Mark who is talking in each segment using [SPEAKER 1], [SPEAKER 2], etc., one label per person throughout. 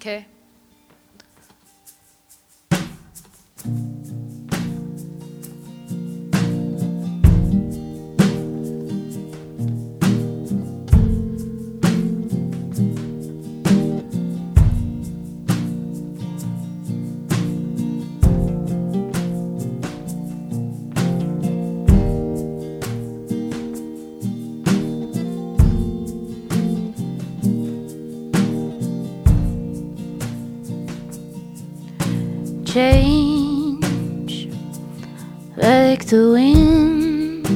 [SPEAKER 1] Okay. Change like the wind,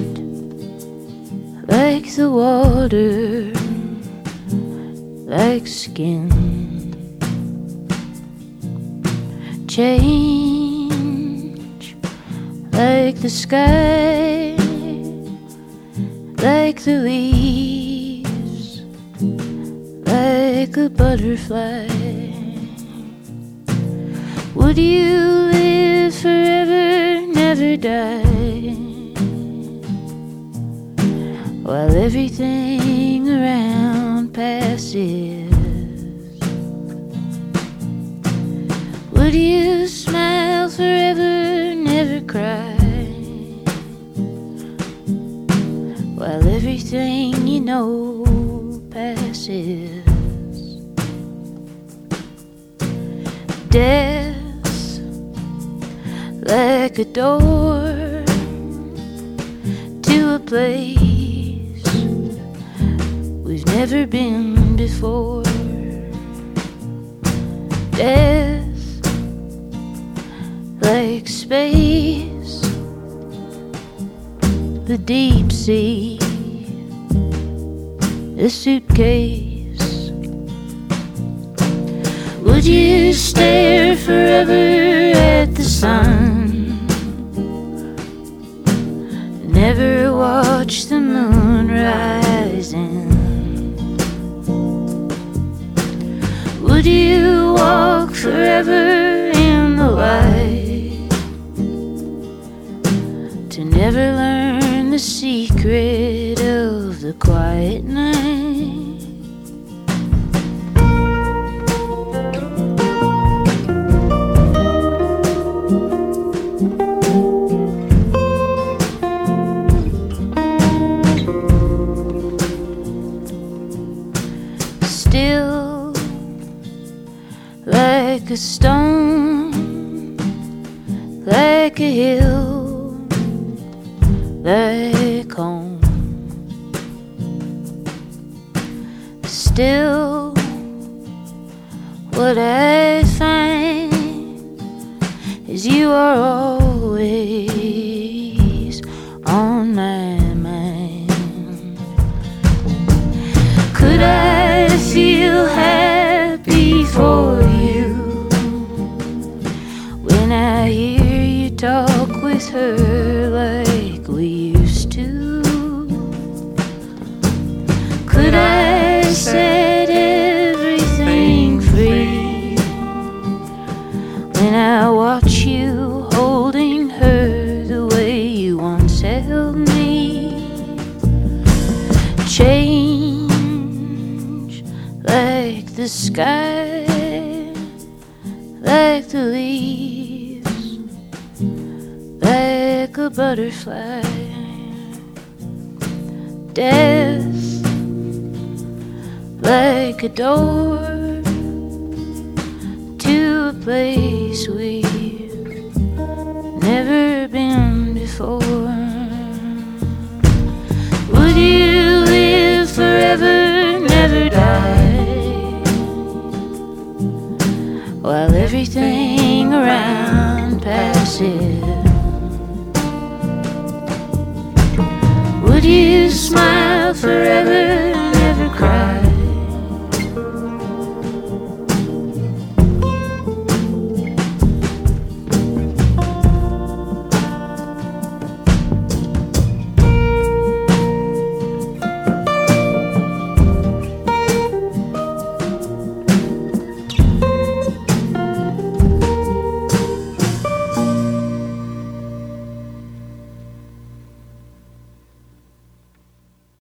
[SPEAKER 1] like the water, like skin. Change like the sky, like the leaves, like a butterfly. Would you live forever, never die? While everything around passes. Would you smile forever, never cry? While everything you know passes. Death like a door to a place we've never been before. Death like space, the deep sea, a suitcase. Would you stare forever sun? never watch the moon rising? Would you walk forever in the light to never learn the secret of the quiet night? Like a stone, like a hill, like home. Still, what I find is you are always like we used to? Could I set everything free when I watch you holding her the way you once held me? Change like the sky, like the leaves, like a butterfly. Death like a door to a place we've never been before. Would you live forever, never die? While everything forever,